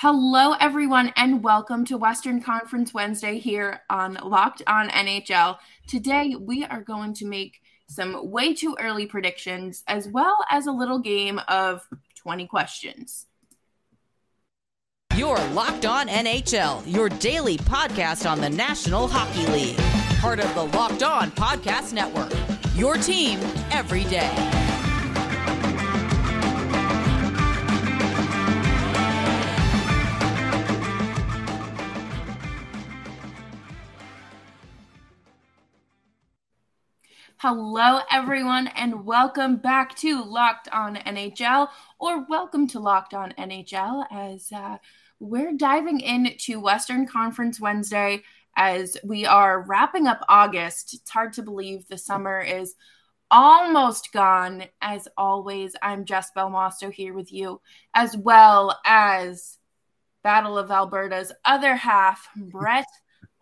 Hello, everyone, and welcome to Western Conference Wednesday here on Locked On NHL. Today, we are going to make some way too early predictions as well as a little game of 20 questions. You're Locked On NHL, your daily podcast on the National Hockey League. Part of the Locked On Podcast Network. Your team every day. Hello, everyone, and welcome back to Locked On NHL, or welcome to Locked On NHL, as uh, we're diving into Western Conference Wednesday as we are wrapping up August. It's hard to believe the summer is almost gone. As always, I'm Jess Belmosto here with you, as well as Battle of Alberta's other half, Brett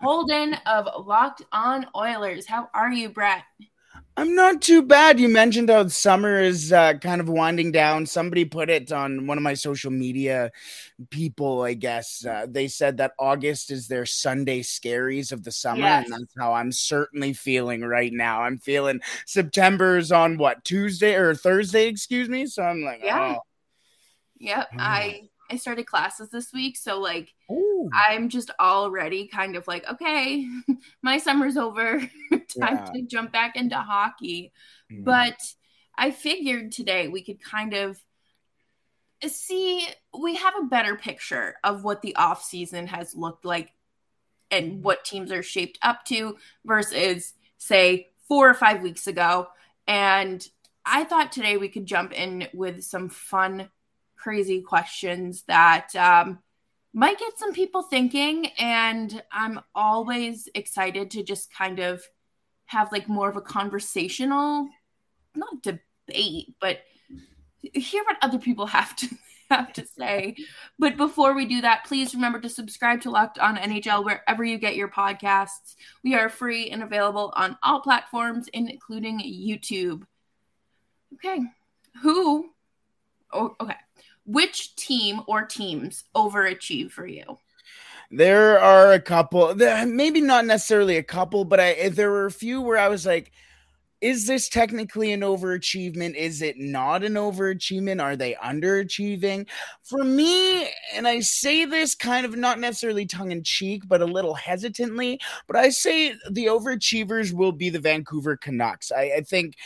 Holden of Locked On Oilers. How are you, Brett? I'm not too bad. You mentioned how summer is uh, kind of winding down. Somebody put it on one of my social media people, I guess. Uh, they said that August is their Sunday scaries of the summer. Yes. And that's how I'm certainly feeling right now. I'm feeling September's on what, Tuesday or Thursday, excuse me? So I'm like, yeah. oh. Yep. I I started classes this week, so like Ooh. I'm just already kind of like, okay, my summer's over. Time yeah. to jump back into hockey. Mm. But I figured today we could kind of see we have a better picture of what the off season has looked like and what teams are shaped up to versus say 4 or 5 weeks ago. And I thought today we could jump in with some fun crazy questions that um, might get some people thinking. And I'm always excited to just kind of have like more of a conversational, not debate, but hear what other people have to have to say. But before we do that, please remember to subscribe to Locked On NHL wherever you get your podcasts. We are free and available on all platforms, including YouTube. Okay. Who? Oh, okay which team or teams overachieve for you? There are a couple, maybe not necessarily a couple, but I there were a few where I was like, is this technically an overachievement? Is it not an overachievement? Are they underachieving? For me, and I say this kind of not necessarily tongue in cheek, but a little hesitantly, but I say the overachievers will be the Vancouver Canucks. I, I think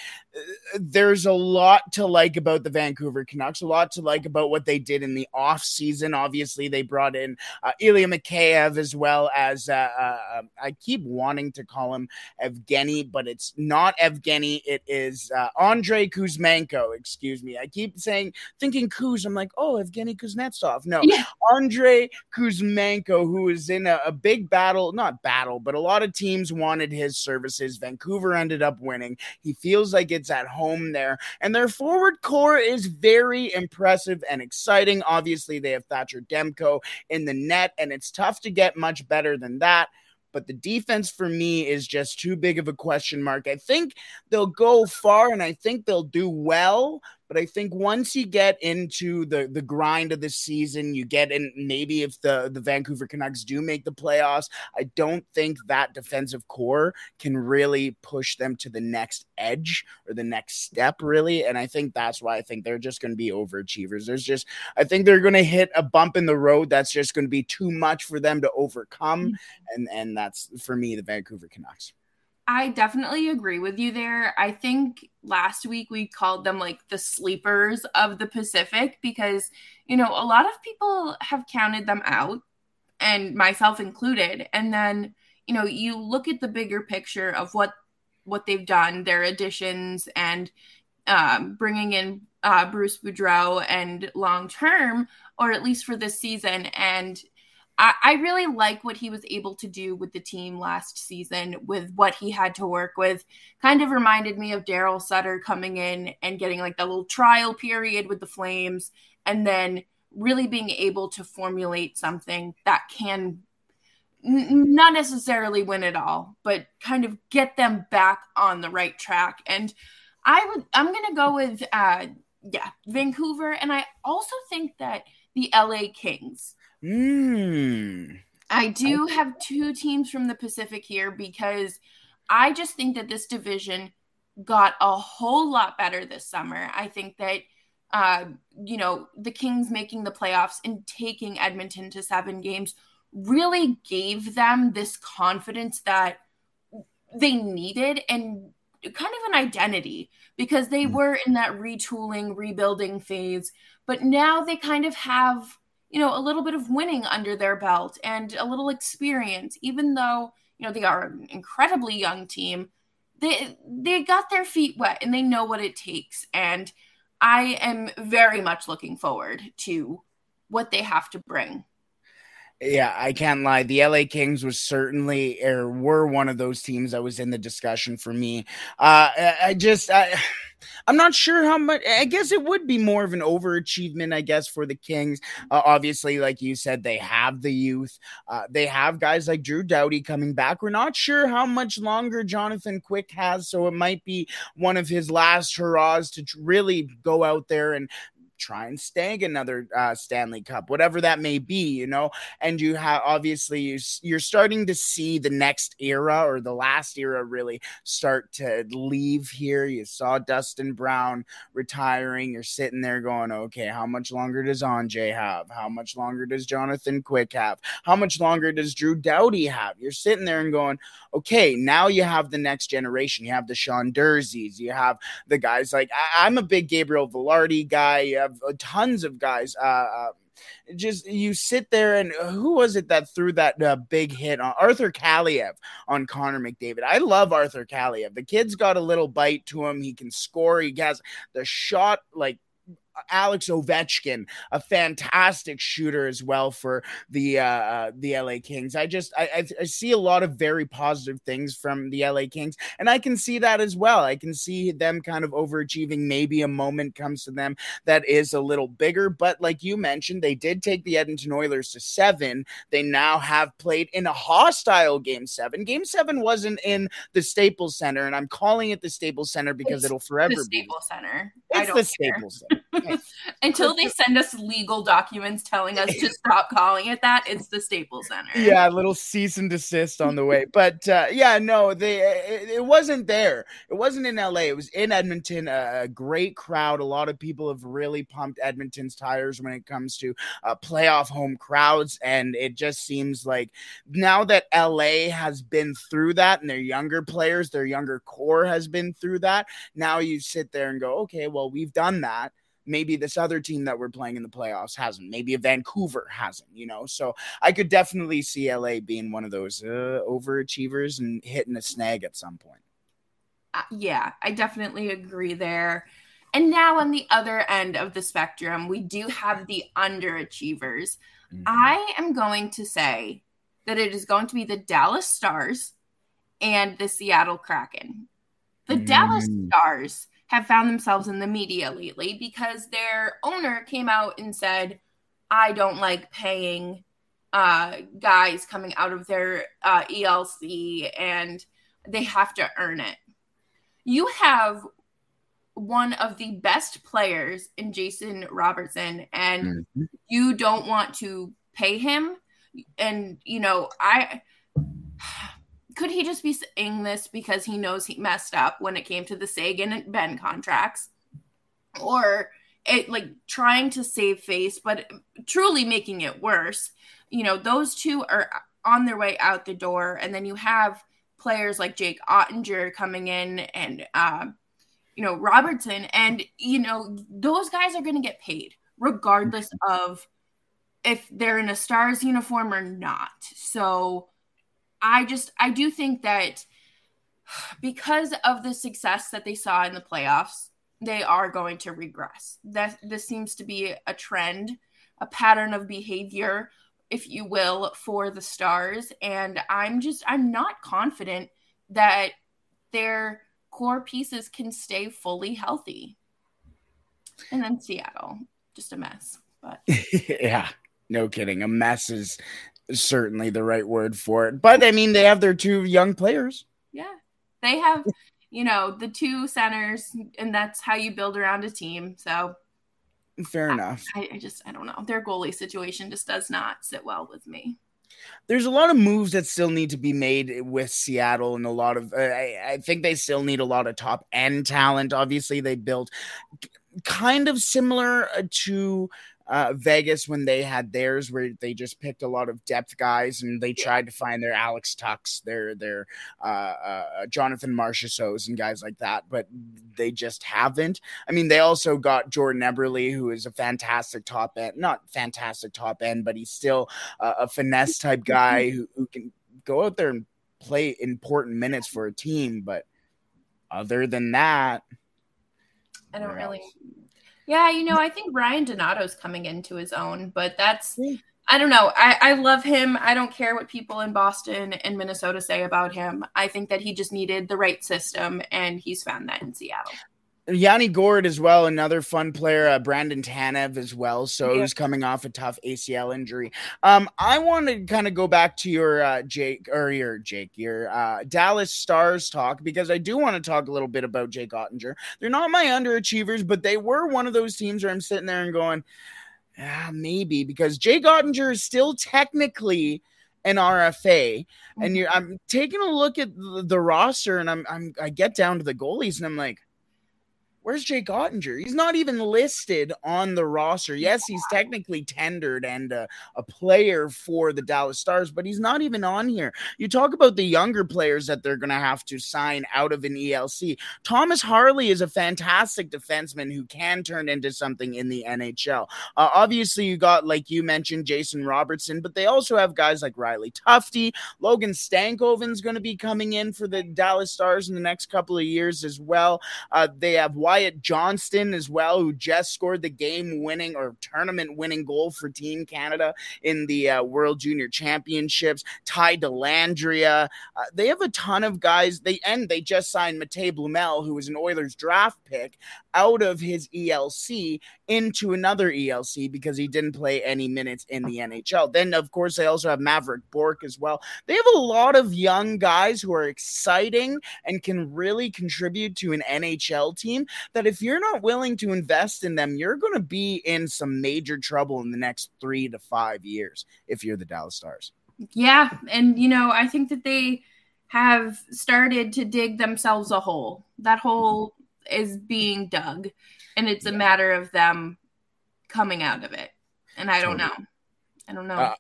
there's a lot to like about the Vancouver Canucks, a lot to like about what they did in the off season. Obviously, they brought in uh, Ilya Mikheyev as well as uh, uh, um, I keep wanting to call him Evgeny, but it's not Evgeny. It is uh, Andrei Kuzmenko. Excuse me. I keep saying thinking Kuz. I'm like, oh, Evgeny Kuznetsov. No, yeah. Andrei Kuzmenko, who is in a, a big battle, not battle, but a lot of teams wanted his services. Vancouver ended up winning. He feels like it's at home there. And their forward core is very impressive and exciting. Obviously, they have Thatcher Demko in the net, and it's tough to get much better than that but the defense for me is just too big of a question mark. I think they'll go far and I think they'll do well, but I think once you get into the the grind of the season, you get in maybe if the the Vancouver Canucks do make the playoffs, I don't think that defensive core can really push them to the next edge or the next step really, and I think that's why I think they're just going to be overachievers. There's just I think they're going to hit a bump in the road that's just going to be too much for them to overcome, mm-hmm. and and that's for me the Vancouver Canucks. I definitely agree with you there. I think last week we called them like the sleepers of the Pacific because, you know, a lot of people have counted them out, and myself included. And then, you know, you look at the bigger picture of what what they've done, their additions, and um, bringing in uh, Bruce Boudreau and long term, or at least for this season, and I, I really like what he was able to do with the team last season with what he had to work with. Kind of reminded me of Daryl Sutter coming in and getting like the little trial period with the Flames and then really being able to formulate something that can not necessarily win it all, but kind of get them back on the right track. And I would, I'm going to go with, uh, yeah, Vancouver. And I also think that the LA Kings. Mm. I do have two teams from the Pacific here because I just think that this division got a whole lot better this summer. I think that uh, you know, the Kings making the playoffs and taking Edmonton to seven games really gave them this confidence that they needed and kind of an identity because they mm. were in that retooling, rebuilding phase. But now they kind of have, you know, a little bit of winning under their belt and a little experience, even though, you know, they are an incredibly young team. They they got their feet wet and they know what it takes. And I am very much looking forward to what they have to bring. Yeah, I can't lie. The LA Kings was certainly or were one of those teams that was in the discussion for me. Uh, I just I, I'm not sure how much. I guess it would be more of an overachievement, I guess, for the Kings. Uh, obviously, like you said, they have the youth. Uh, they have guys like Drew Doughty coming back. We're not sure how much longer Jonathan Quick has, so it might be one of his last hurrahs to really go out there and try and stag another uh, Stanley Cup, whatever that may be, you know. And you have obviously you, you're starting to see the next era or the last era really start to leave here. You saw Dustin Brown retiring. You're sitting there going, okay, how much longer does Anže have? How much longer does Jonathan Quick have? How much longer does Drew Doughty have? You're sitting there and going, okay, now you have the next generation. You have the Sean Durzis. You have the guys like I, am a big Gabriel Vilardi guy. You have uh, tons of guys. Uh, uh, just you sit there and uh, who was it that threw that uh, big hit on Arthur Kaliyev on Connor McDavid? I love Arthur Kaliyev. The kid's got a little bite to him. He can score. He has the shot like Alex Ovechkin, a fantastic shooter as well for the uh, uh the LA Kings. I just I, I, see a lot of very positive things from the LA Kings, and I can see that as well. I can see them kind of overachieving. Maybe a moment comes to them that is a little bigger, but like you mentioned, they did take the Edmonton Oilers to seven. They now have played in a hostile game seven. Game seven wasn't in the Staples Center, and I'm calling it the Staples Center because it's it'll forever be the Staples be. Center. It's the care. Staples Center. Until they send us legal documents telling us to stop calling it that, it's the Staples Center. Yeah, a little cease and desist on the way. But uh, yeah, no, they it, it, wasn't there. It wasn't in LA. It was in Edmonton. A, a, great crowd. A lot of people have really pumped Edmonton's tires when it comes to uh, playoff home crowds, and it just seems like now that LA has been through that, and their younger players, their younger core has been through that. Now you sit there and go, okay, well, we've done that maybe this other team that we're playing in the playoffs hasn't. Maybe Vancouver hasn't, you know. So I could definitely see LA being one of those uh, overachievers and hitting a snag at some point. Uh, yeah, I definitely agree there. And now on the other end of the spectrum, we do have the underachievers. Mm-hmm. I am going to say that it is going to be the Dallas Stars and the Seattle Kraken. The mm. Dallas Stars have found themselves in the media lately because their owner came out and said, I don't like paying uh, guys coming out of their uh, ELC and they have to earn it. You have one of the best players in Jason Robertson, and mm-hmm. you don't want to pay him. And, you know, I could he just be saying this because he knows he messed up when it came to the Seguin and Benn contracts? Or it like trying to save face, but truly making it worse. You know, those two are on their way out the door. And then you have players like Jake Oettinger coming in and, uh, you know, Robertson. And, you know, those guys are going to get paid regardless of if they're in a Stars uniform or not. So, I just I do think that because of the success that they saw in the playoffs, they are going to regress. That this seems to be a trend, a pattern of behavior, if you will, for the Stars. And I'm just I'm not confident that their core pieces can stay fully healthy. And then Seattle, just a mess. But yeah, no kidding. A mess is certainly the right word for it. But I mean, they have their two young players. Yeah. They have, you know, the two centers, and that's how you build around a team. So fair enough. I, I just I don't know. Their goalie situation just does not sit well with me there's a lot of moves that still need to be made with Seattle, and a lot of uh, I, I, think they still need a lot of top end talent. Obviously, they built kind of similar uh, to uh, Vegas when they had theirs, where they just picked a lot of depth guys and they tried to find their Alex Tuchs, their their uh, uh, Jonathan Marchessaults and guys like that, but they just haven't. I mean, they also got Jordan Eberle, who is a fantastic top end, not fantastic top end, but he's still a finesse type guy who, who can go out there and play important minutes for a team. But other than that, I don't really yeah, you know, I think Ryan Donato's coming into his own, but that's I don't know. I, I love him. I don't care what people in Boston and Minnesota say about him. I think that he just needed the right system, and he's found that in Seattle. Yanni Gourde as well, another fun player. Uh, Brandon Tanev as well, so yeah. he's coming off a tough ACL injury. Um, I want to kind of go back to your uh, Jake or your Jake, your uh, Dallas Stars talk because I do want to talk a little bit about Jake Oettinger. They're not my underachievers, but they were one of those teams where I'm sitting there and going, ah, maybe because Jake Oettinger is still technically an RFA, and you're, I'm taking a look at the, the roster, and I'm, I'm I get down to the goalies, and I'm like Where's Jake Oettinger? He's not even listed on the roster. Yes, he's technically tendered and a, a, player for the Dallas Stars, but he's not even on here. You talk about the younger players that they're going to have to sign out of an ELC. Thomas Harley is a fantastic defenseman who can turn into something in the NHL. Uh, obviously, you got, like you mentioned, Jason Robertson, but they also have guys like Riley Tufte. Logan Stankoven's going to be coming in for the Dallas Stars in the next couple of years as well. Uh, they have Wyatt Johnston as well, who just scored the game winning or tournament winning goal for Team Canada in the uh, World Junior Championships. Ty Dellandrea. Uh, they have a ton of guys. They and they just signed Matej Blumel, who was an Oilers draft pick, out of his ELC into another ELC because he didn't play any minutes in the NHL. Then, of course, they also have Mavrik Bourque as well. They have a lot of young guys who are exciting and can really contribute to an NHL team that if you're not willing to invest in them, you're going to be in some major trouble in the next three to five years if you're the Dallas Stars. Yeah. And, you know, I think that they have started to dig themselves a hole. That hole is being dug, and it's a matter of them coming out of it. And I don't know. I don't know. Uh,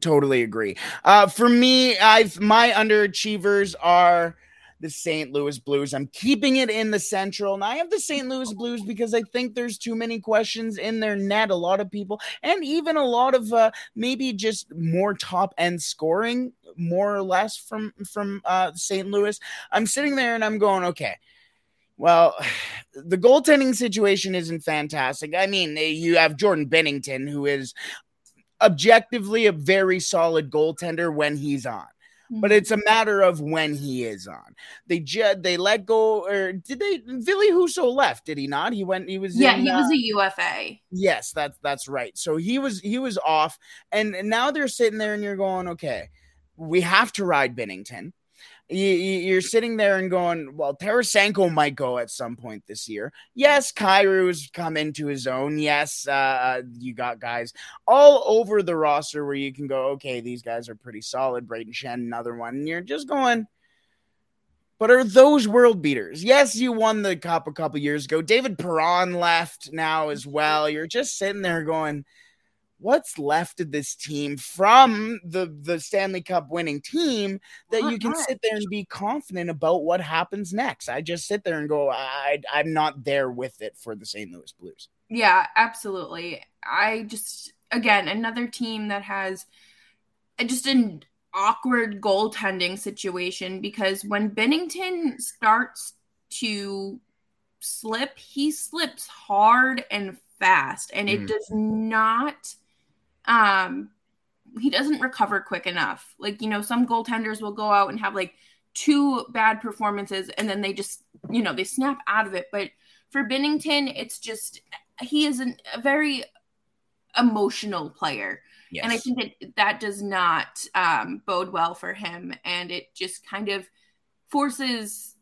totally agree. Uh, for me, I've my underachievers are the St. Louis Blues. I'm keeping it in the Central, and I have the St. Louis Blues because I think there's too many questions in their net. A lot of people, and even a lot of uh, maybe just more top end scoring, more or less from from uh, St. Louis. I'm sitting there and I'm going, okay. Well, the goaltending situation isn't fantastic. I mean, you have Jordan Binnington, who is objectively a very solid goaltender when he's on but it's a matter of when he is on. They just they let go, or did they? Ville Husso left, did he not? He went. He was. Yeah, in, he was uh, a UFA. Yes, that's that's right. So he was he was off, and now they're sitting there, and you're going, okay, we have to ride Binnington you, are sitting there and going, well, Tarasenko might go at some point this year. Yes, Kyrou's come into his own. Yes, uh, uh, you got guys all over the roster where you can go, okay, these guys are pretty solid. Brayden Schenn, another one. And you're just going, but are those world beaters? Yes, you won the cup a couple years ago. David Perron left now as well. You're just sitting there going – what's left of this team from the the Stanley Cup winning team that you can sit there and be confident about what happens next. I just sit there and go, I I'm not there with it for the St. Louis Blues. Yeah, absolutely. I just again another team that has just an awkward goaltending situation because when Binnington starts to slip, he slips hard and fast and it mm. does not um he doesn't recover quick enough. Like, you know, some goaltenders will go out and have like two bad performances and then they just, you know, they snap out of it. But for Binnington, it's just he is an, a very emotional player. Yes. And I think that that does not um, bode well for him. And it just kind of forces,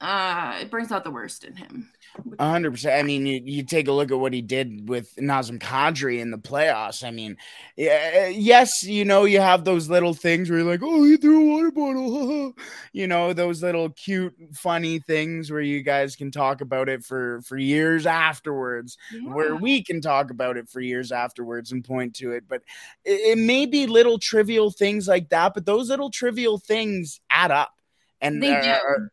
uh, it brings out the worst in him. Hundred percent. I mean, you, you, take a look at what he did with Nazem Kadri in the playoffs. I mean, yes, you know, you have those little things where you're like, oh, he threw a water bottle. you know, those little cute, funny things where you guys can talk about it for for years afterwards. Yeah. Where we can talk about it for years afterwards and point to it. But it, it may be little trivial things like that, but those little trivial things add up and they do. Are,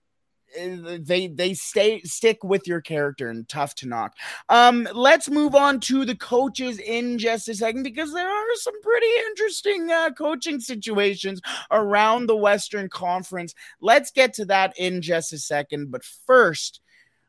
they they stay stick with your character and tough to knock. Um, let's move on to the coaches in just a second because there are some pretty interesting uh, coaching situations around the Western Conference. Let's get to that in just a second, but first.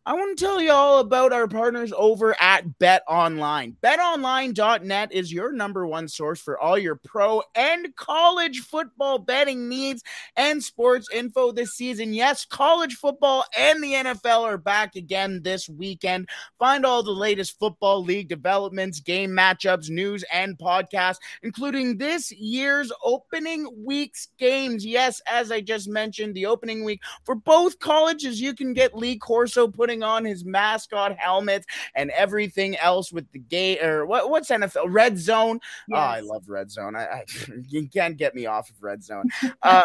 I want to tell you all about our partners over at Bet Online. BetOnline.net is your number one source for all your pro and college football betting needs and sports info this season. Yes, college football and the NFL are back again this weekend. Find all the latest football league developments, game matchups, news, and podcasts, including this year's opening week's games. Yes, as I just mentioned, the opening week for both colleges, you can get Lee Corso putting putting on his mascot helmet and everything else with the gate or what, what's NFL red zone. Yes. Oh, I love red zone. I, I, you can't get me off of red zone. Uh,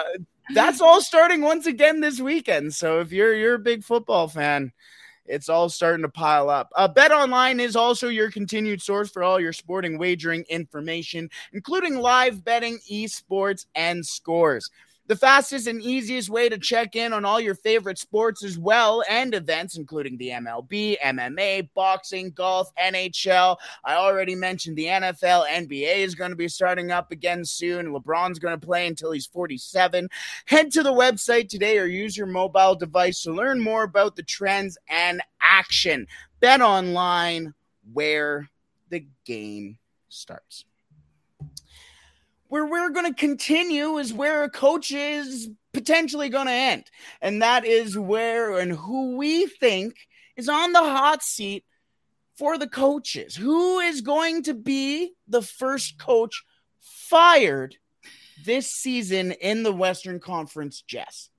that's all starting once again this weekend. So if you're you're a big football fan, it's all starting to pile up. Uh, Bet Online is also your continued source for all your sporting wagering information, including live betting, esports, and scores the fastest and easiest way to check in on all your favorite sports as well and events, including the MLB, MMA, boxing, golf, NHL. I already mentioned the NFL, NBA is going to be starting up again soon. LeBron's going to play until he's 47. Head to the website today or use your mobile device to learn more about the trends and action. Bet online where the game starts where we're going to continue is where a coach is potentially going to end. And that is where and who we think is on the hot seat for the coaches. Who is going to be the first coach fired this season in the Western Conference, Jess?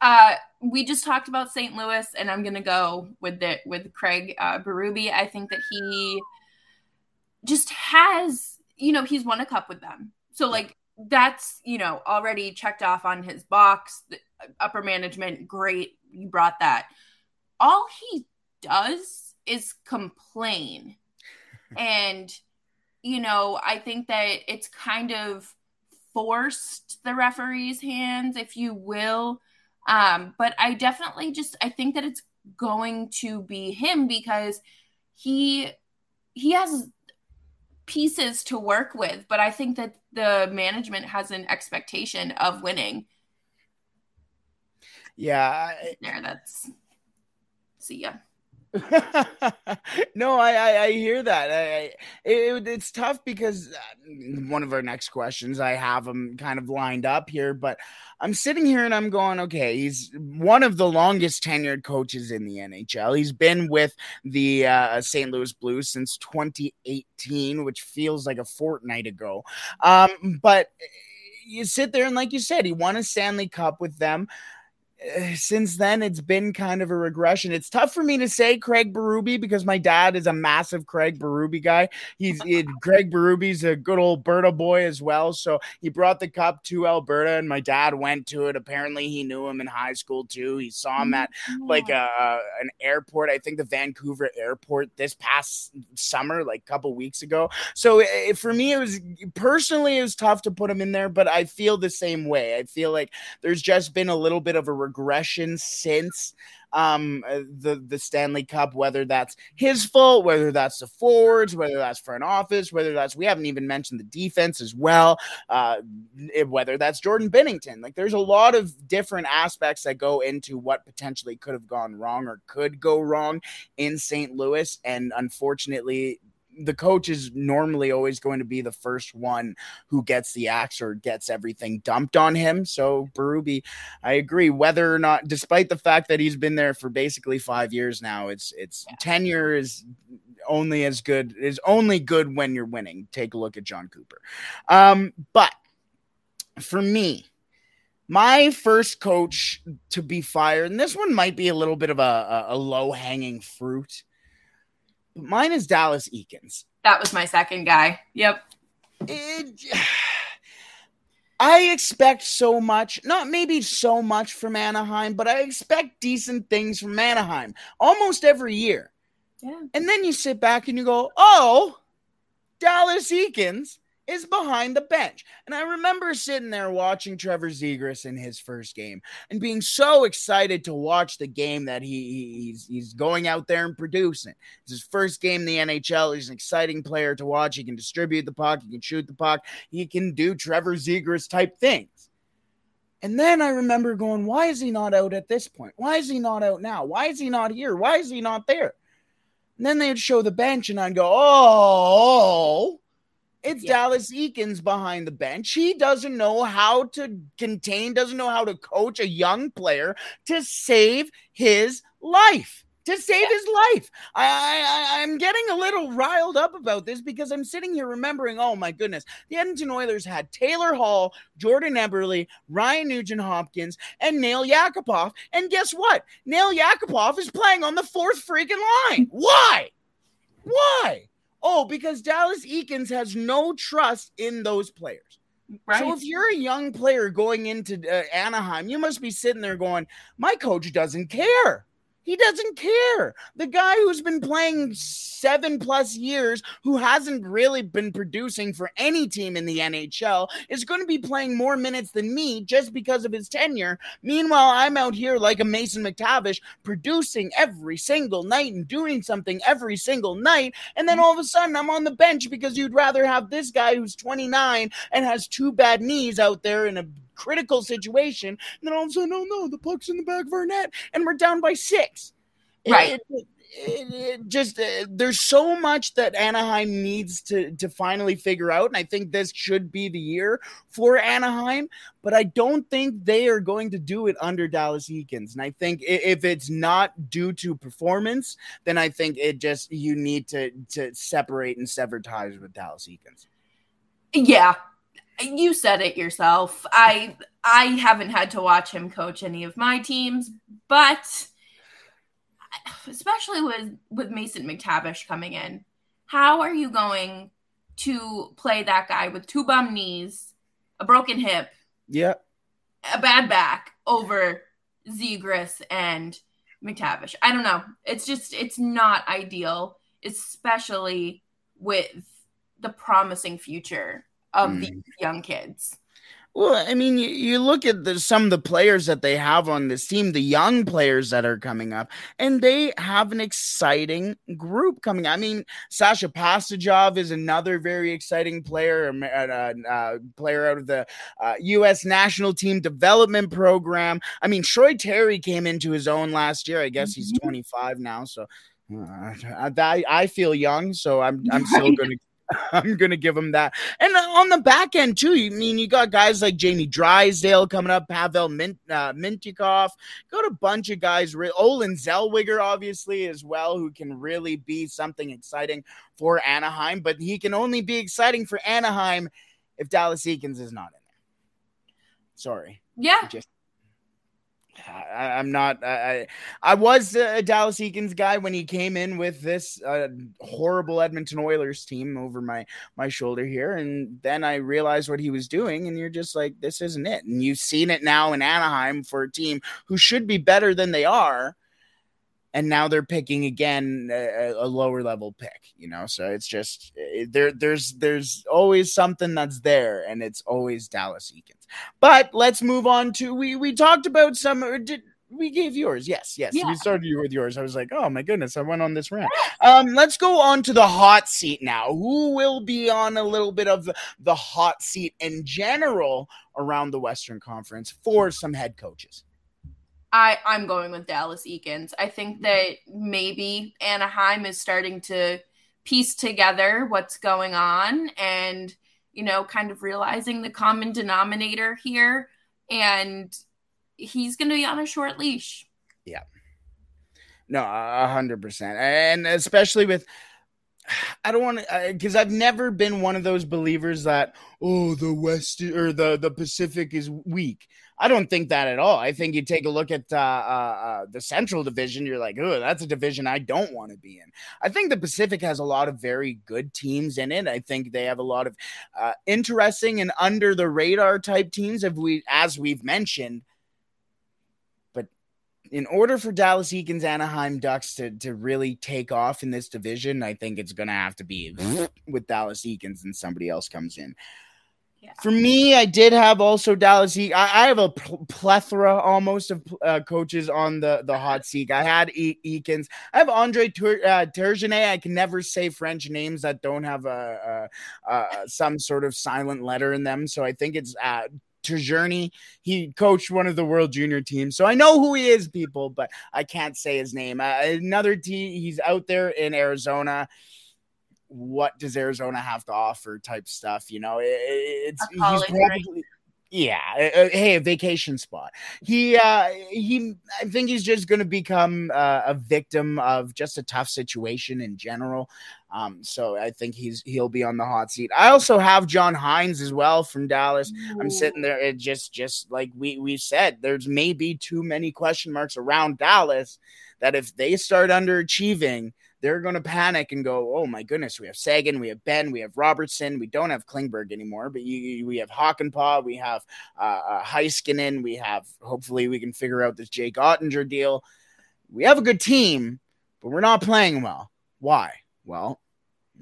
Uh, we just talked about St. Louis, and I'm gonna go with the with Craig uh, Berube. I think that he just has, you know, he's won a cup with them. So like that's you know already checked off on his box. The upper management, great, you brought that. All he does is complain, and you know I think that it's kind of forced the referee's hands, if you will. Um, but I definitely just I think that it's going to be him because he he has pieces to work with, but I think that the management has an expectation of winning. Yeah, there. That's see ya. no, I, I, I hear that. I, it, it's tough because uh, one of our next questions I have them kind of lined up here, but I'm sitting here and I'm going, okay, he's one of the longest tenured coaches in the NHL. He's been with the uh, St. Louis Blues since 2018, which feels like a fortnight ago. Um, but you sit there and, like you said, he won a Stanley Cup with them. Eh, since then it's been kind of a regression. It's tough for me to say Craig Berube because my dad is a massive Craig Berube guy. He's it, Craig Berube's a good old Alberta boy as well. So he brought the cup to Alberta, and my dad went to it. Apparently, he knew him in high school too. He saw him at like a, an airport. I think the Vancouver airport this past summer, like a couple weeks ago. So it, eh, for me, it was personally it was tough to put him in there, but I feel the same way. I feel like there's just been a little bit of a regression since um uh, the the Stanley Cup whether that's his fault whether that's the forwards whether that's front office whether that's we haven't even mentioned the defense as well uh whether that's Jordan Binnington. like there's a lot of different aspects that go into what potentially could have gone wrong or could go wrong in St. Louis and unfortunately the coach is normally always going to be the first one who gets the axe or gets everything dumped on him. So Berube, I agree. Whether or not, despite the fact that he's been there for basically five years now, it's it's tenure is only as good is only good when you're winning. Take a look at Jon Cooper. Um, but for me, My first coach to be fired, and this one might be a little bit of a, a, a low hanging fruit. Mine is Dallas Eakins. That was my second guy. Yep. It, I expect so much, not maybe so much from Anaheim, but I expect decent things from Anaheim almost every year. Yeah. And then you sit back and you go, oh, Dallas Eakins is behind the bench. And I remember sitting there watching Trevor Zegras in his first game and being so excited to watch the game that he, he's he's going out there and producing. It's his first game in the NHL. He's an exciting player to watch. He can distribute the puck, he can shoot the puck, he can do Trevor Zegras type things. And then I remember going, why is he not out at this point? Why is he not out now? Why is he not here? Why is he not there? And then they'd show the bench, and I'd go, oh, it's yeah. Dallas Eakins behind the bench. He doesn't know how to contain, doesn't know how to coach a young player to save his life. To save his life. I, I, I'm getting a little riled up about this because I'm sitting here remembering, oh my goodness, the Edmonton Oilers had Taylor Hall, Jordan Eberle, Ryan Nugent Hopkins, and Nail Yakupov. And guess what? Nail Yakupov is playing on the fourth freaking line. Why? Why? Oh, because Dallas Eakins has no trust in those players. Right. So if you're a young player going into uh, Anaheim, you must be sitting there going, "My coach doesn't care." He doesn't care. The guy who's been playing seven plus years, who hasn't really been producing for any team in the NHL, is going to be playing more minutes than me just because of his tenure. Meanwhile, I'm out here like a Mason McTavish, producing every single night and doing something every single night. And then all of a sudden, I'm on the bench because you'd rather have this guy who's 29 and has two bad knees out there in a critical situation. And then all of a sudden, oh no, the puck's in the back of our net and we're down by six. Right. It, it, it, it just uh, there's so much that Anaheim needs to to finally figure out, and I think this should be the year for Anaheim. But I don't think they are going to do it under Dallas Eakins, and I think if it's not due to performance, then I think it just you need to to separate and sever ties with Dallas Eakins. Yeah, you said it yourself. I I haven't had to watch him coach any of my teams, but especially with with Mason McTavish coming in, how are you going to play that guy with two bum knees, a broken hip, yeah, a bad back over Zegras and McTavish? I don't know. It's just it's not ideal, especially with the promising future of mm. these young kids. Well, I mean, you, you look at the, some of the players that they have on this team, the young players that are coming up, and they have an exciting group coming. I mean, Sasha Pastujov is another very exciting player, a, player out of the uh, U.S. national team development program. I mean, Troy Terry came into his own last year. I guess he's mm-hmm. 25 now, so uh, I, I feel young, so I'm I'm still going to I'm gonna give him that. And on the back end too, you I mean you got guys like Jamie Drysdale coming up, Pavel Mint, uh, Mintyukov, got a bunch of guys. Olen Zellweger, obviously as well, who can really be something exciting for Anaheim. But he can only be exciting for Anaheim if Dallas Eakins is not in there. Sorry. Yeah. Just I, am not. I I was a Dallas Eakins guy when he came in with this uh, horrible Edmonton Oilers team over my my shoulder here, and then I realized what he was doing, and you're just like, this isn't it. And you've seen it now in Anaheim for a team who should be better than they are, and now they're picking again a, a lower level pick. You know, so it's just it, there. There's there's always something that's there, and it's always Dallas Eakins. But let's move on to we we talked about some. Did, we gave yours. Yes, yes. Yeah. We started you with yours. I was like, oh my goodness, I went on this rant. Um, let's go on to the hot seat now. Who will be on a little bit of the hot seat in general around the Western Conference for some head coaches? I I'm going with Dallas Eakins. I think mm-hmm. that maybe Anaheim is starting to piece together what's going on and you know, kind of realizing the common denominator here. And he's going to be on a short leash. Yeah. No, a hundred percent. And especially with I don't want to because I've never been one of those believers that oh the West or the the Pacific is weak. I don't think that at all. I think you take a look at uh, uh, uh, the Central Division, you're like, oh, that's a division I don't want to be in. I think the Pacific has a lot of very good teams in it. I think they have a lot of uh, interesting and under the radar type teams, if we as we've mentioned in order for Dallas Eakins Anaheim Ducks to, to really take off in this division, I think it's going to have to be with Dallas Eakins and somebody else comes in. Yeah. For me, I did have also Dallas. E- I, I have a pl- plethora almost of uh, coaches on the, the hot seat. I had e- Eakins. I have Andre Tur- uh, I can never say French names that don't have a, a, a, some sort of silent letter in them. So I think it's uh, Journey. He coached one of the World Junior teams, so I know who he is, people, but I can't say his name. Uh, another team, he's out there in Arizona. What does Arizona have to offer? Type stuff, you know. It, it's he's probably yeah uh, uh, hey a vacation spot. He uh he i think he's just going to become uh, a victim of just a tough situation in general. Um so i think he's he'll be on the hot seat. I also have john Hynes as well from dallas. Ooh. i'm sitting there it just just like we we said there's maybe too many question marks around dallas that if they start underachieving they're going to panic and go, "Oh my goodness, we have Seguin, we have Benn, we have Robertson, we don't have Klingberg anymore, but you, we have Hakanpää, we have uh, uh, Heiskanen, we have hopefully we can figure out this Jake Oettinger deal. We have a good team, but we're not playing well. Why? Well,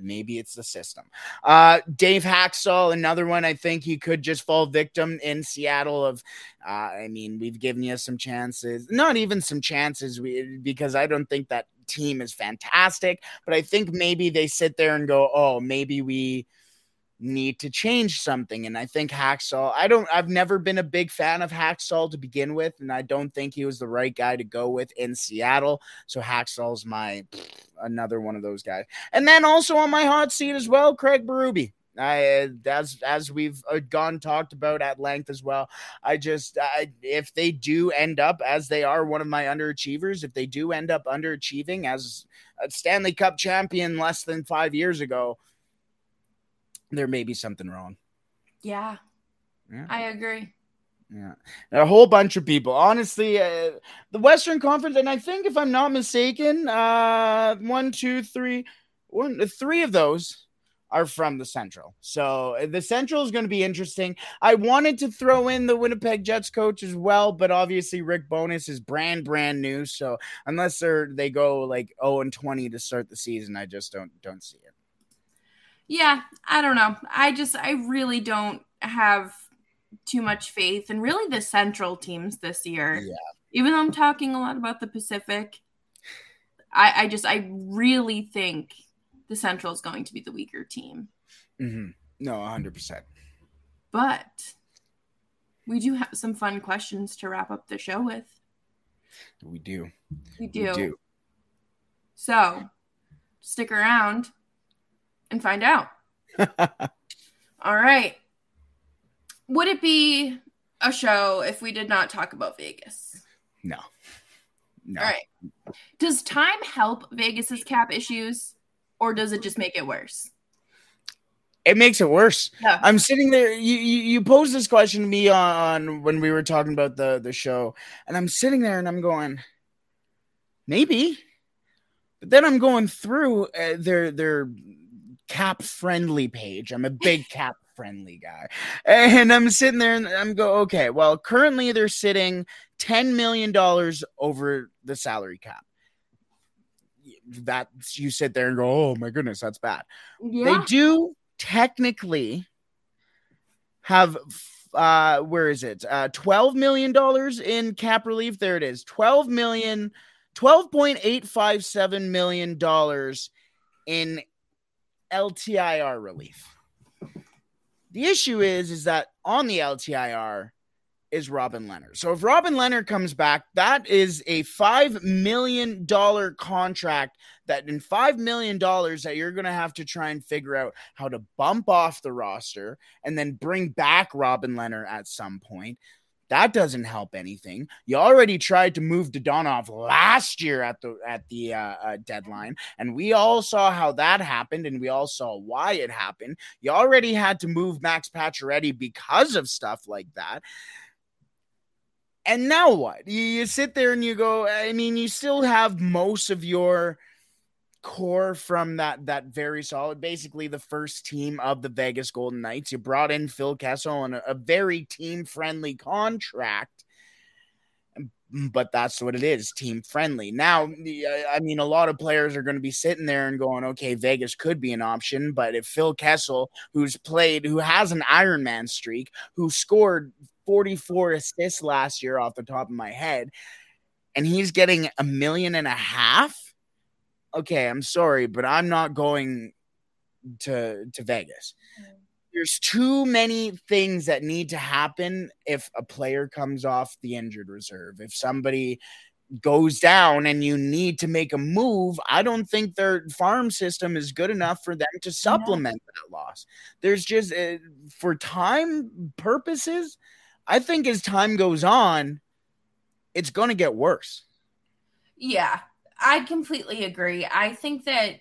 maybe it's the system. Uh, Dave Hakstol, another one. I think he could just fall victim in Seattle. Of, uh, I mean, we've given you some chances, not even some chances, we, because I don't think that team is fantastic. But I think maybe they sit there and go, oh, maybe we need to change something. And I think Hakstol, I don't, I've never been a big fan of Hakstol to begin with, and I don't think he was the right guy to go with in Seattle. So Hakstol's my another one of those guys. And then also on my hot seat as well, Craig Berube. I, as as we've uh, gone talked about at length as well. I just I, if they do end up as they are one of my underachievers, if they do end up underachieving as a Stanley Cup champion less than five years ago, there may be something wrong. Yeah, yeah. I agree. Yeah, a whole bunch of people. Honestly, uh, the Western Conference, and I think if I'm not mistaken, uh, one, two, three, one, three of those are from the Central. So uh, the Central is going to be interesting. I wanted to throw in the Winnipeg Jets coach as well, but obviously Rick Bowness is brand brand new. So unless they're they go like 0 and 20 to start the season, I just don't don't see it. Yeah, I don't know. I just I really don't have too much faith in really the Central teams this year. Yeah. Even though I'm talking a lot about the Pacific, I, I just I really think the Central is going to be the weaker team. Mm-hmm. No, 100%. But we do have some fun questions to wrap up the show with. We do. We do. We do. So stick around and find out. All right. Would it be a show if we did not talk about Vegas? No. No. All right. Does time help Vegas's cap issues? Or does it just make it worse? It makes it worse. Yeah. I'm sitting there. You, you you posed this question to me on when we were talking about the the show, and I'm sitting there and I'm going, maybe, but then I'm going through uh, their their cap friendly page. I'm a big cap friendly guy, and I'm sitting there and I'm go, okay, well, currently they're sitting ten million dollars over the salary cap that you sit there and go, oh my goodness, that's bad. Yeah. They do technically have uh where is it? Uh 12 million dollars in cap relief. There it is. 12 million 12.857 million dollars in LTIR relief. The issue is is that on the LTIR is Robin Lehner. So if Robin Lehner comes back, that is a $5 million contract that in $5 million that you're going to have to try and figure out how to bump off the roster and then bring back Robin Lehner at some point. That doesn't help anything. You already tried to move Dadonov last year at the at the uh, uh, deadline, and we all saw how that happened, and we all saw why it happened. You already had to move Max Pacioretty because of stuff like that. And now what? You, you sit there and you go. I mean, you still have most of your core from that that very solid basically the first team of the Vegas Golden Knights you brought in Phil Kessel on a, a very team friendly contract but that's what it is team friendly now i mean a lot of players are going to be sitting there and going okay vegas could be an option but if phil kessel who's played who has an iron man streak who scored 44 assists last year off the top of my head and he's getting a million and a half okay, I'm sorry, but I'm not going to to Vegas. Mm. There's too many things that need to happen if a player comes off the injured reserve. If somebody goes down and you need to make a move, I don't think their farm system is good enough for them to supplement yeah. that loss. There's just uh, for time purposes, I think as time goes on, it's going to get worse. Yeah, I completely agree. I think that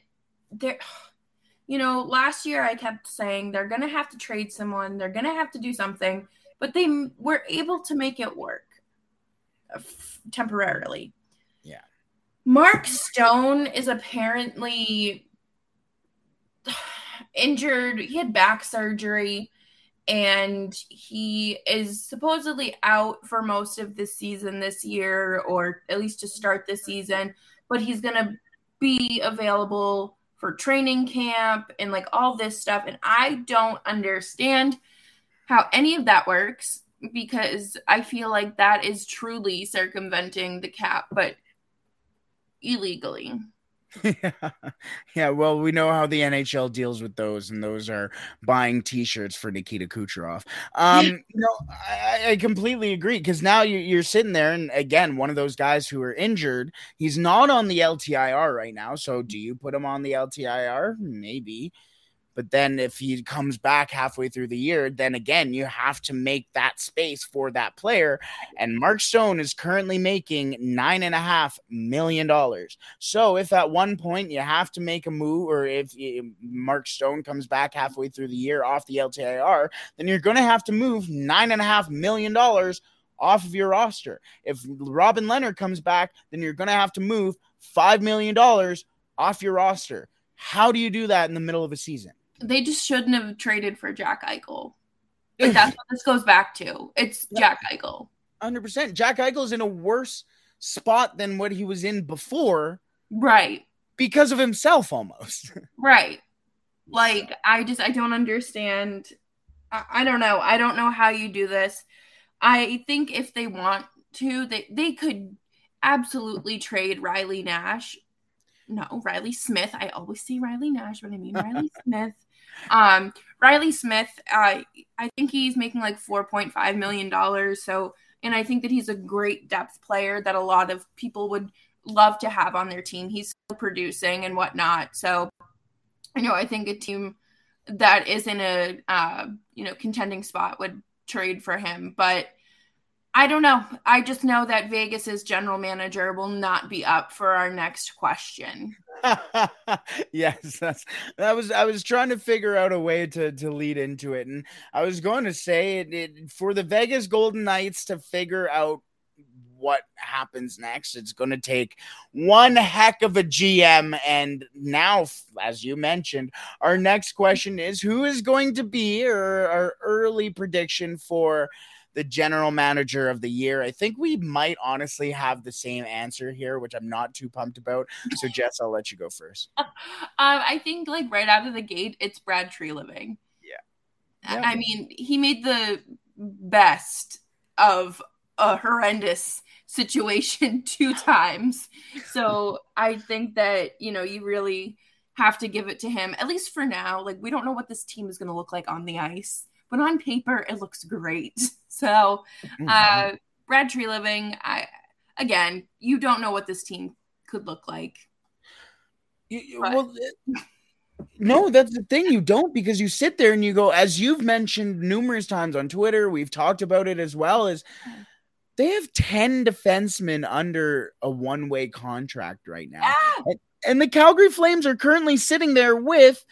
there, you know, last year I kept saying they're going to have to trade someone, they're going to have to do something, but they were able to make it work uh, temporarily. Yeah. Mark Stone is apparently injured. He had back surgery and he is supposedly out for most of the season this year, or at least to start the season but he's going to be available for training camp and like all this stuff. And I don't understand how any of that works because I feel like that is truly circumventing the cap, but illegally. yeah. yeah, well, we know how the NHL deals with those, and those are buying T-shirts for Nikita Kucherov. Um, no, I, I completely agree because now you, you're sitting there, and again, one of those guys who are injured. He's not on the LTIR right now, so do you put him on the LTIR? Maybe. But then if he comes back halfway through the year, then again, you have to make that space for that player. And Mark Stone is currently making nine and a half million dollars. So if at one point you have to make a move, or if Mark Stone comes back halfway through the year off the LTIR, then you're going to have to move nine and a half million dollars off of your roster. If Robin Lehner comes back, then you're going to have to move $5 million off your roster. How do you do that in the middle of a season? They just shouldn't have traded for Jack Eichel. Like that's what this goes back to. It's yeah. Jack Eichel. Hundred percent. Jack Eichel is in a worse spot than what he was in before. Right. Because of himself, almost. right. Like I just I don't understand. I, I don't know. I don't know how you do this. I think if they want to, they they could absolutely trade Riley Nash. No, Riley Smith. I always say Riley Nash, but I mean Riley Smith. Um, Riley Smith, uh, I think he's making like $4.5 million. So, and I think that he's a great depth player that a lot of people would love to have on their team. He's producing and whatnot. So, you know, I think a team that is in a, uh, you know, contending spot would trade for him. But I don't know. I just know that Vegas's general manager will not be up for our next question. yes, that's that was I was trying to figure out a way to to lead into it, and I was going to say it, it for the Vegas Golden Knights to figure out what happens next. It's going to take one heck of a GM. And now, as you mentioned, our next question is who is going to be our, our early prediction for the general manager of the year. I think we might honestly have the same answer here, which I'm not too pumped about. So, Jess, I'll let you go first. um, I think like right out of the gate, it's Brad Treliving. Yeah. yeah. I mean, he made the best of a horrendous situation two times. So I think that, you know, you really have to give it to him, at least for now. Like, we don't know what this team is going to look like on the ice but on paper it looks great. So, mm-hmm. uh, Brad Treliving, I again, you don't know what this team could look like. You, well, no, that's the thing. You don't because you sit there and you go, as you've mentioned numerous times on Twitter, we've talked about it as well. Is they have 10 defensemen under a one way contract right now. And, and the Calgary Flames are currently sitting there with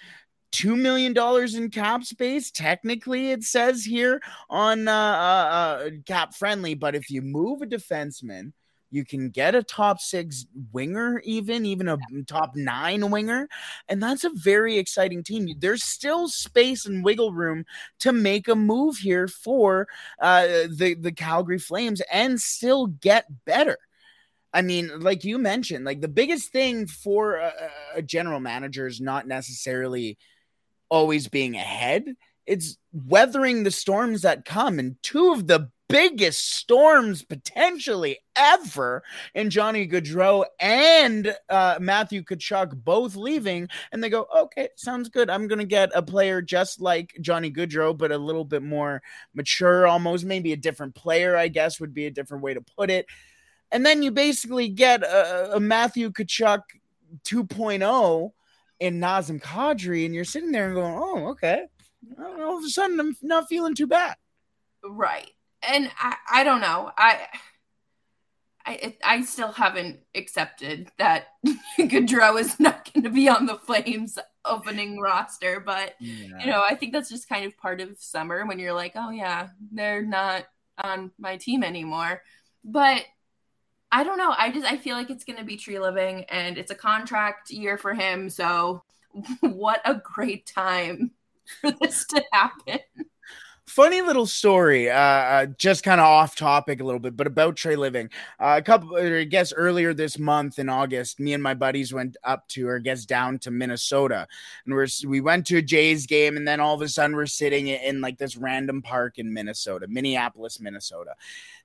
$2 million in cap space. Technically, it says here on uh, uh, uh, cap friendly, but if you move a defenseman, you can get a top six winger, even even a top nine winger, and that's a very exciting team. There's still space and wiggle room to make a move here for uh, the the Calgary Flames and still get better. I mean, like you mentioned, like the biggest thing for a, a general manager is not necessarily always being ahead. It's weathering the storms that come. And two of the biggest storms potentially ever in Johnny Gaudreau and uh, Matthew Tkachuk both leaving. And they go, okay, sounds good. I'm going to get a player just like Johnny Gaudreau, but a little bit more mature, almost maybe a different player, I guess would be a different way to put it. And then you basically get a, a Matthew Tkachuk 2.0 in Nazem Kadri, and you're sitting there and going, oh, okay. All of a sudden, I'm not feeling too bad. Right and I, I don't know. I I I still haven't accepted that Gaudreau is not going to be on the Flames opening roster, but yeah. you know, I think that's just kind of part of summer when you're like, oh yeah, they're not on my team anymore. But I don't know. I just I feel like it's going to be Treliving, and it's a contract year for him. So what a great time for this to happen funny little story, uh, uh just kind of off topic a little bit, but about Treliving. Uh, a couple, I guess earlier this month in August, me and my buddies went up to, or I guess down to Minnesota, and we're we went to a Jays game, and then all of a sudden we're sitting in, in like this random park in Minnesota, Minneapolis, Minnesota.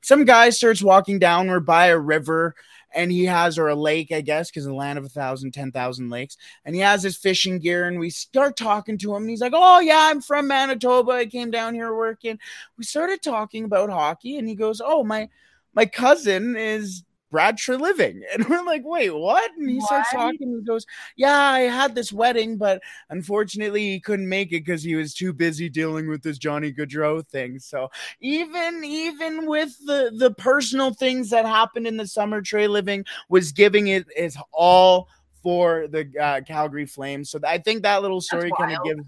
Some guy starts walking down. We're by a river and he has or a lake, I guess, because the land of a thousand, ten thousand lakes, and he has his fishing gear, and we start talking to him, and he's like, "Oh yeah, I'm from Manitoba. I came down here working." We started talking about hockey, and he goes, "Oh my." My cousin is Brad Treliving. And we're like, wait, what? And he what? starts talking and goes, Yeah, I had this wedding, but unfortunately he couldn't make it because he was too busy dealing with this Johnny Gaudreau thing. So even even with the the personal things that happened in the summer, Treliving was giving it his all for the uh, Calgary Flames. So I think that little story kind of gives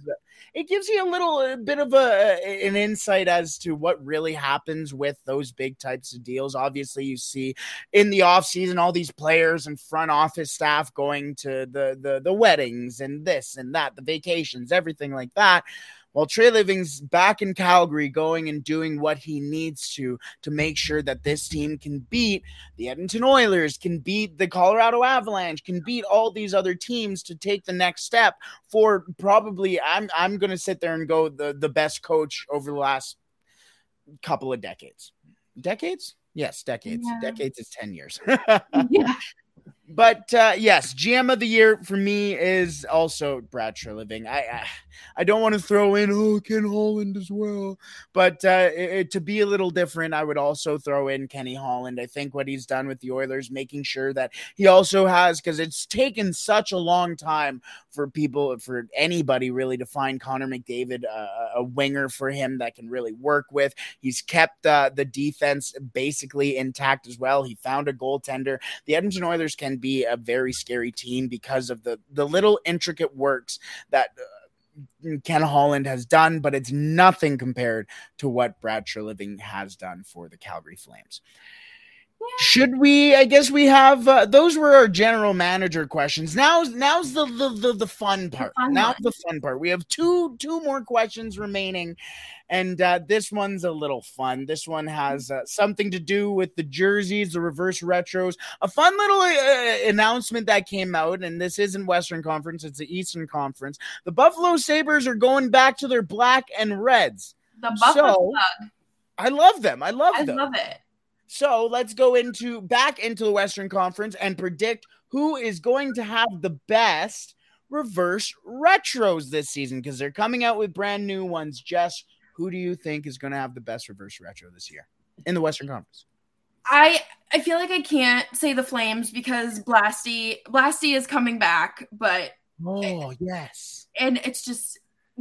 it gives you a little a bit of a an insight as to what really happens with those big types of deals. Obviously, you see in the offseason all these players and front office staff going to the the the weddings and this and that, the vacations, everything like that while Treliving's back in Calgary going and doing what he needs to to make sure that this team can beat the Edmonton Oilers, can beat the Colorado Avalanche, can beat all these other teams to take the next step for probably I'm I'm going to sit there and go the the best coach over the last couple of decades. Decades? Yes, decades. Yeah. Decades is 10 years. yeah but uh, yes, GM of the year for me is also Brad Treliving. I, I, I don't want to throw in oh Ken Holland as well, but uh, it, to be a little different, I would also throw in Kenny Holland. I think what he's done with the Oilers, making sure that he also has because it's taken such a long time for people, for anybody really, to find Connor McDavid uh, a winger for him that can really work with. He's kept uh, the defense basically intact as well. He found a goaltender. The Edmonton Oilers can be a very scary team because of the the little intricate works that. Uh, Ken Holland has done, but it's nothing compared to what Brad Treliving has done for the Calgary Flames. Should we? I guess we have. Uh, those were our general manager questions. Now, now's the the the, the fun part. The fun now one. the fun part. We have two two more questions remaining, and uh, this one's a little fun. This one has uh, something to do with the jerseys, the reverse retros. A fun little uh, announcement that came out, and this isn't Western Conference; it's the Eastern Conference. The Buffalo Sabres are going back to their black and reds. The Buffalo. So, I love them. I love I them. I love it. So let's go into back into the Western Conference and predict who is going to have the best reverse retros this season because they're coming out with brand new ones. Jess, who do you think is going to have the best reverse retro this year in the Western Conference? I I feel like I can't say the Flames because Blasty Blasty is coming back, but oh yes, and it's just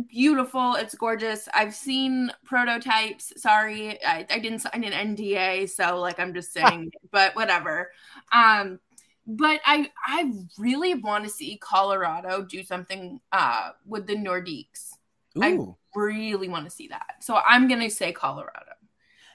beautiful. It's gorgeous. I've seen prototypes. Sorry, I, I didn't sign an NDA, so like I'm just saying, but whatever. Um, but I I really want to see Colorado do something uh with the Nordiques. Ooh. I really want to see that. So I'm gonna say Colorado.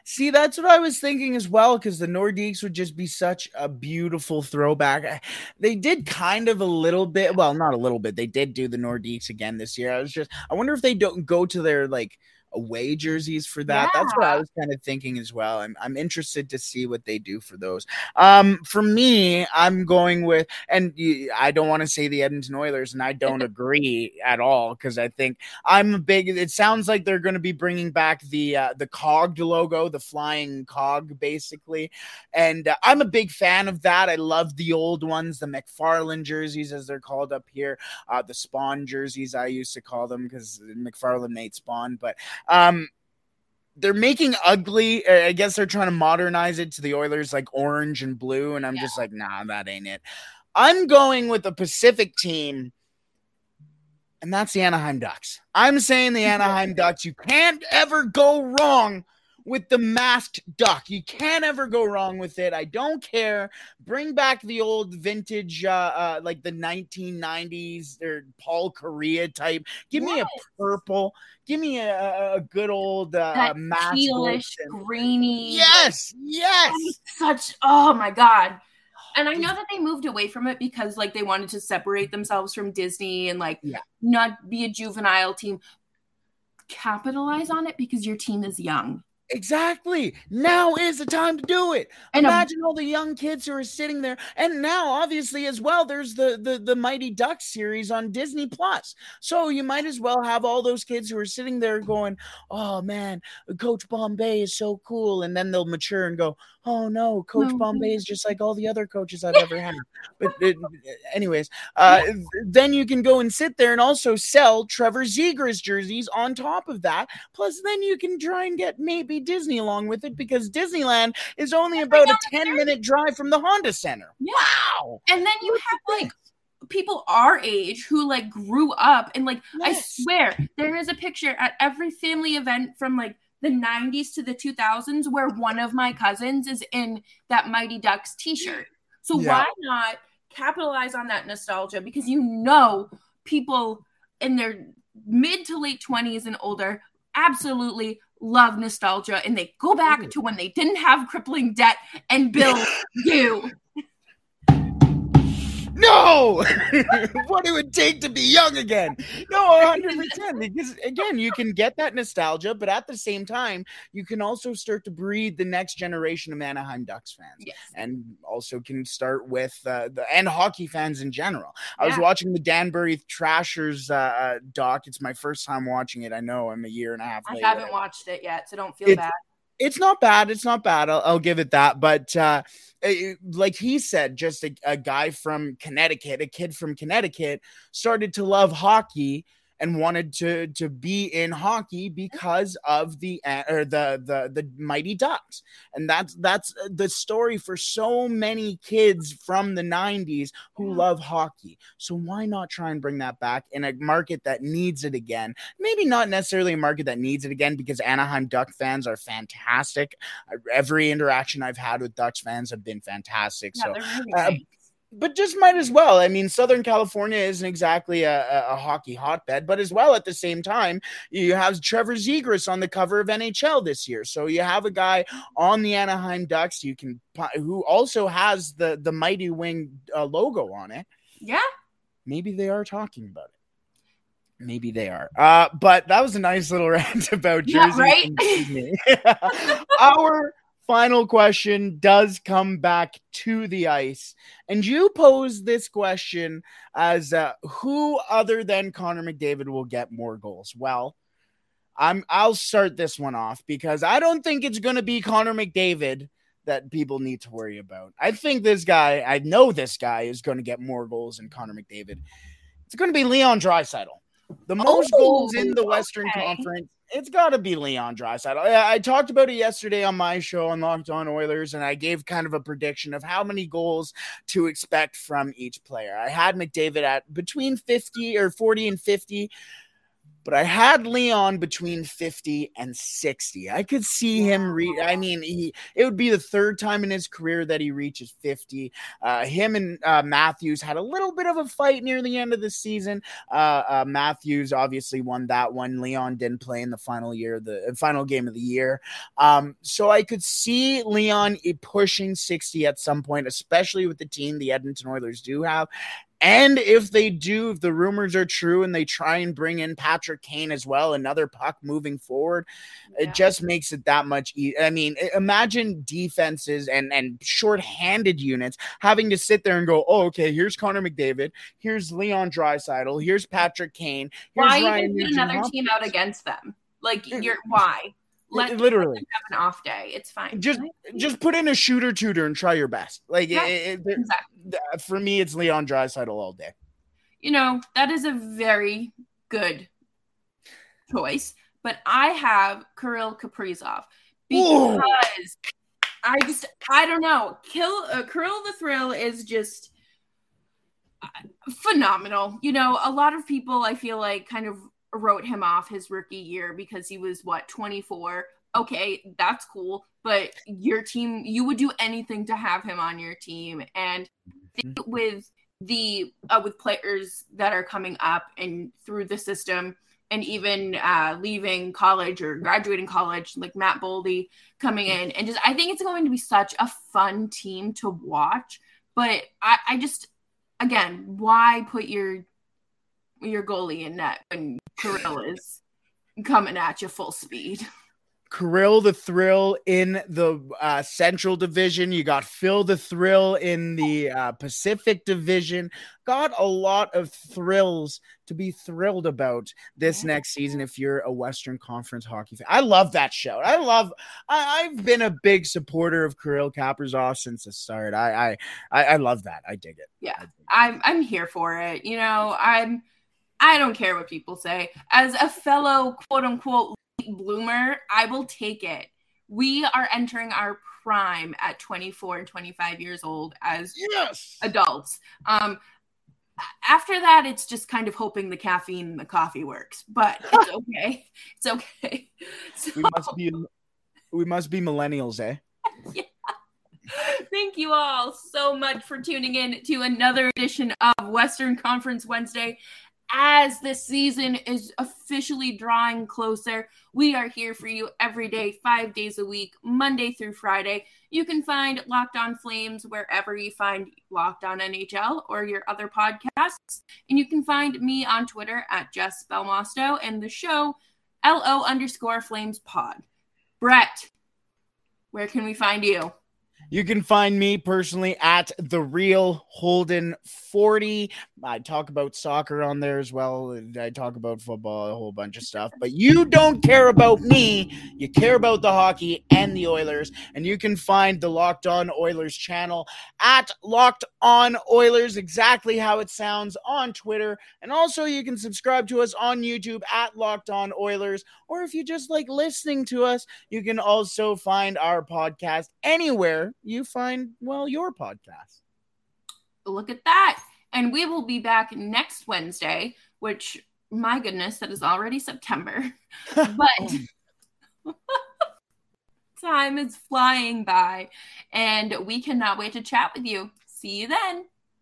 See, that's what I was thinking as well, because the Nordiques would just be such a beautiful throwback. Eh, they did kind of a little bit, well, not a little bit. They did do the Nordiques again this year. I was just, I wonder if they don't go to their like away jerseys for that. Yeah. That's what I was kind of thinking as well. I'm I'm interested to see what they do for those. Um, for me, I'm going with, and I don't want to say the Edmonton Oilers, and I don't agree at all because I think I'm a big. It sounds like they're going to be bringing back the uh, the cog logo, the flying cog, basically, and uh, I'm a big fan of that. I love the old ones, the McFarlane jerseys as they're called up here, uh, the Spawn jerseys I used to call them because McFarlane made Spawn, but um, they're making ugly. I guess they're trying to modernize it to the Oilers like orange and blue, and I'm yeah. just like, nah, that ain't it. I'm going with the Pacific team, and that's the Anaheim Ducks. I'm saying the Anaheim Ducks. You can't ever go wrong with the masked duck. You can't ever go wrong with it. I don't care. Bring back the old vintage, uh, uh like the 1990s or Paul Kariya type. Give yes. me a purple. Give me a, a good old uh, mask. Tealish, greeny. Yes, yes. Such. Oh my god. And I know that they moved away from it because like they wanted to separate themselves from Disney and like yeah. not be a juvenile team. Capitalize on it because your team is young. Exactly. Now is the time to do it. And Imagine all the young kids who are sitting there. And now, obviously, as well, there's the the the Mighty Duck series on Disney Plus. So you might as well have all those kids who are sitting there going, "Oh man, Coach Bombay is so cool," and then they'll mature and go, "Oh no, Coach no. Bombay is just like all the other coaches I've ever had." But it, anyways, uh, then you can go and sit there and also sell Trevor Zegras jerseys on top of that. Plus, then you can try and get maybe Disney along with it because Disneyland is only about a 10 minute drive from the Honda Center. Yeah. Wow. And then you have like people our age who like grew up and like yes. I swear there is a picture at every family event from like the 90s to the 2000s where one of my cousins is in that Mighty Ducks t-shirt. So yeah. why not capitalize on that nostalgia because you know people in their mid to late 20s and older absolutely love nostalgia and they go back to when they didn't have crippling debt and bill you. No, what it would take to be young again. No, 100%. Because again, you can get that nostalgia, but at the same time, you can also start to breed the next generation of Anaheim Ducks fans. Yes. And also can start with uh, the and hockey fans in general. I was watching the Danbury Trashers uh, uh, doc. It's my first time watching it. I know I'm a year and a half I haven't watched it yet, so don't feel it's, bad it's not bad. It's not bad. I'll, I'll give it that. But uh, it, like he said, just a, a guy from Connecticut, a kid from Connecticut, started to love hockey and wanted to to be in hockey because of the or the the the mighty ducks. And that's that's the story for so many kids from the 90s who love hockey. So why not try and bring that back in a market that needs it again? Maybe not necessarily a market that needs it again because anaheim duck fans are fantastic. Every interaction i've had with ducks fans have been fantastic. Yeah, so really uh, but just might as well. I mean, Southern California isn't exactly a, a, hockey hotbed, but as well at the same time, you have Trevor Zegras on the cover of NHL this year. So you have a guy on the Anaheim Ducks you can who also has the the Mighty Wing uh, logo on it. Yeah, maybe they are talking about it. Maybe they are. Uh, but that was a nice little rant about Jersey. Yeah, right? Our final question does come back to the ice. And you pose this question as uh, who other than Connor McDavid will get more goals? Well, I'm I'll start this one off because I don't think it's going to be Connor McDavid that people need to worry about. I think this guy, I know this guy is going to get more goals than Connor McDavid. It's going to be Leon Draisaitl. The most oh, goals in the Western okay. Conference it's got to be Leon Draisaitl. I, I, talked about it yesterday on my show on Locked On Oilers, and I gave kind of a prediction of how many goals to expect from each player. I had McDavid at between 50 or 40 and 50. But I had Leon between 50 and 60. I could see him re I mean, he it would be the third time in his career that he reaches 50. Uh, him and uh, Matthews had a little bit of a fight near the end of the season. Uh, uh Matthews obviously won that one. Leon didn't play in the final year, the uh, final game of the year. Um, so I could see Leon pushing 60 at some point, especially with the team the Edmonton Oilers do have. And if they do, if the rumors are true and they try and bring in Patrick Kane as well, another puck moving forward, yeah. it just makes it that much easier. I mean, imagine defenses and and short-handed units having to sit there and go, oh, okay, here's Connor McDavid, here's Leon Draisaitl, here's Patrick Kane. Here's why Ryan even put another team out against them? Like, you're why? Let literally have an off day. It's fine. Just just put in a shooter tutor and try your best. Like yeah, it, it, exactly. for me, it's Leon Draisaitl all day. You know that is a very good choice, but I have Kirill Kaprizov because Ooh. I just I don't know. Kill uh, Kirill the Thrill is just uh, phenomenal. You know, a lot of people I feel like kind of wrote him off his rookie year because he was what 24 okay that's cool but your team you would do anything to have him on your team and mm-hmm. with the uh, with players that are coming up and through the system and even uh, leaving college or graduating college like matt boldy coming in and just i think it's going to be such a fun team to watch but i, I just again why put your your goalie in net when Kirill is coming at you full speed. Kirill the Thrill in the uh, Central Division. You got Phil the Thrill in the uh, Pacific Division. Got a lot of thrills to be thrilled about this next season if you're a Western Conference hockey fan. I love that show. I love. I, have been a big supporter of Kirill Kaprizov since the start. I I I love that. I dig it. Yeah, I'm I'm here for it. You know, I'm I don't care what people say. As a fellow quote unquote bloomer, I will take it. We are entering our prime at 24 and 25 years old as yes. adults. Um, after that, it's just kind of hoping the caffeine and the coffee works, but it's okay. it's okay. So, we must be we must be millennials, eh? yeah. Thank you all so much for tuning in to another edition of Western Conference Wednesday as this season is officially drawing closer. We are here for you every day, five days a week, Monday through Friday. You can find Locked On Flames wherever you find Locked On NHL or your other podcasts. And you can find me on Twitter at Jess Belmosto and the show LO underscore Flames Pod. Brett, where can we find you? You can find me personally at the real Holden 40. I talk about soccer on there as well. I talk about football, a whole bunch of stuff. But you don't care about me. You care about the hockey and the Oilers. And you can find the Locked On Oilers channel at Locked On Oilers, exactly how it sounds on Twitter. And also, you can subscribe to us on YouTube at Locked On Oilers. Or if you just like listening to us, you can also find our podcast anywhere you find, well, your podcast. Look at that. And we will be back next Wednesday, which, my goodness, that is already September. but time is flying by, and we cannot wait to chat with you. See you then.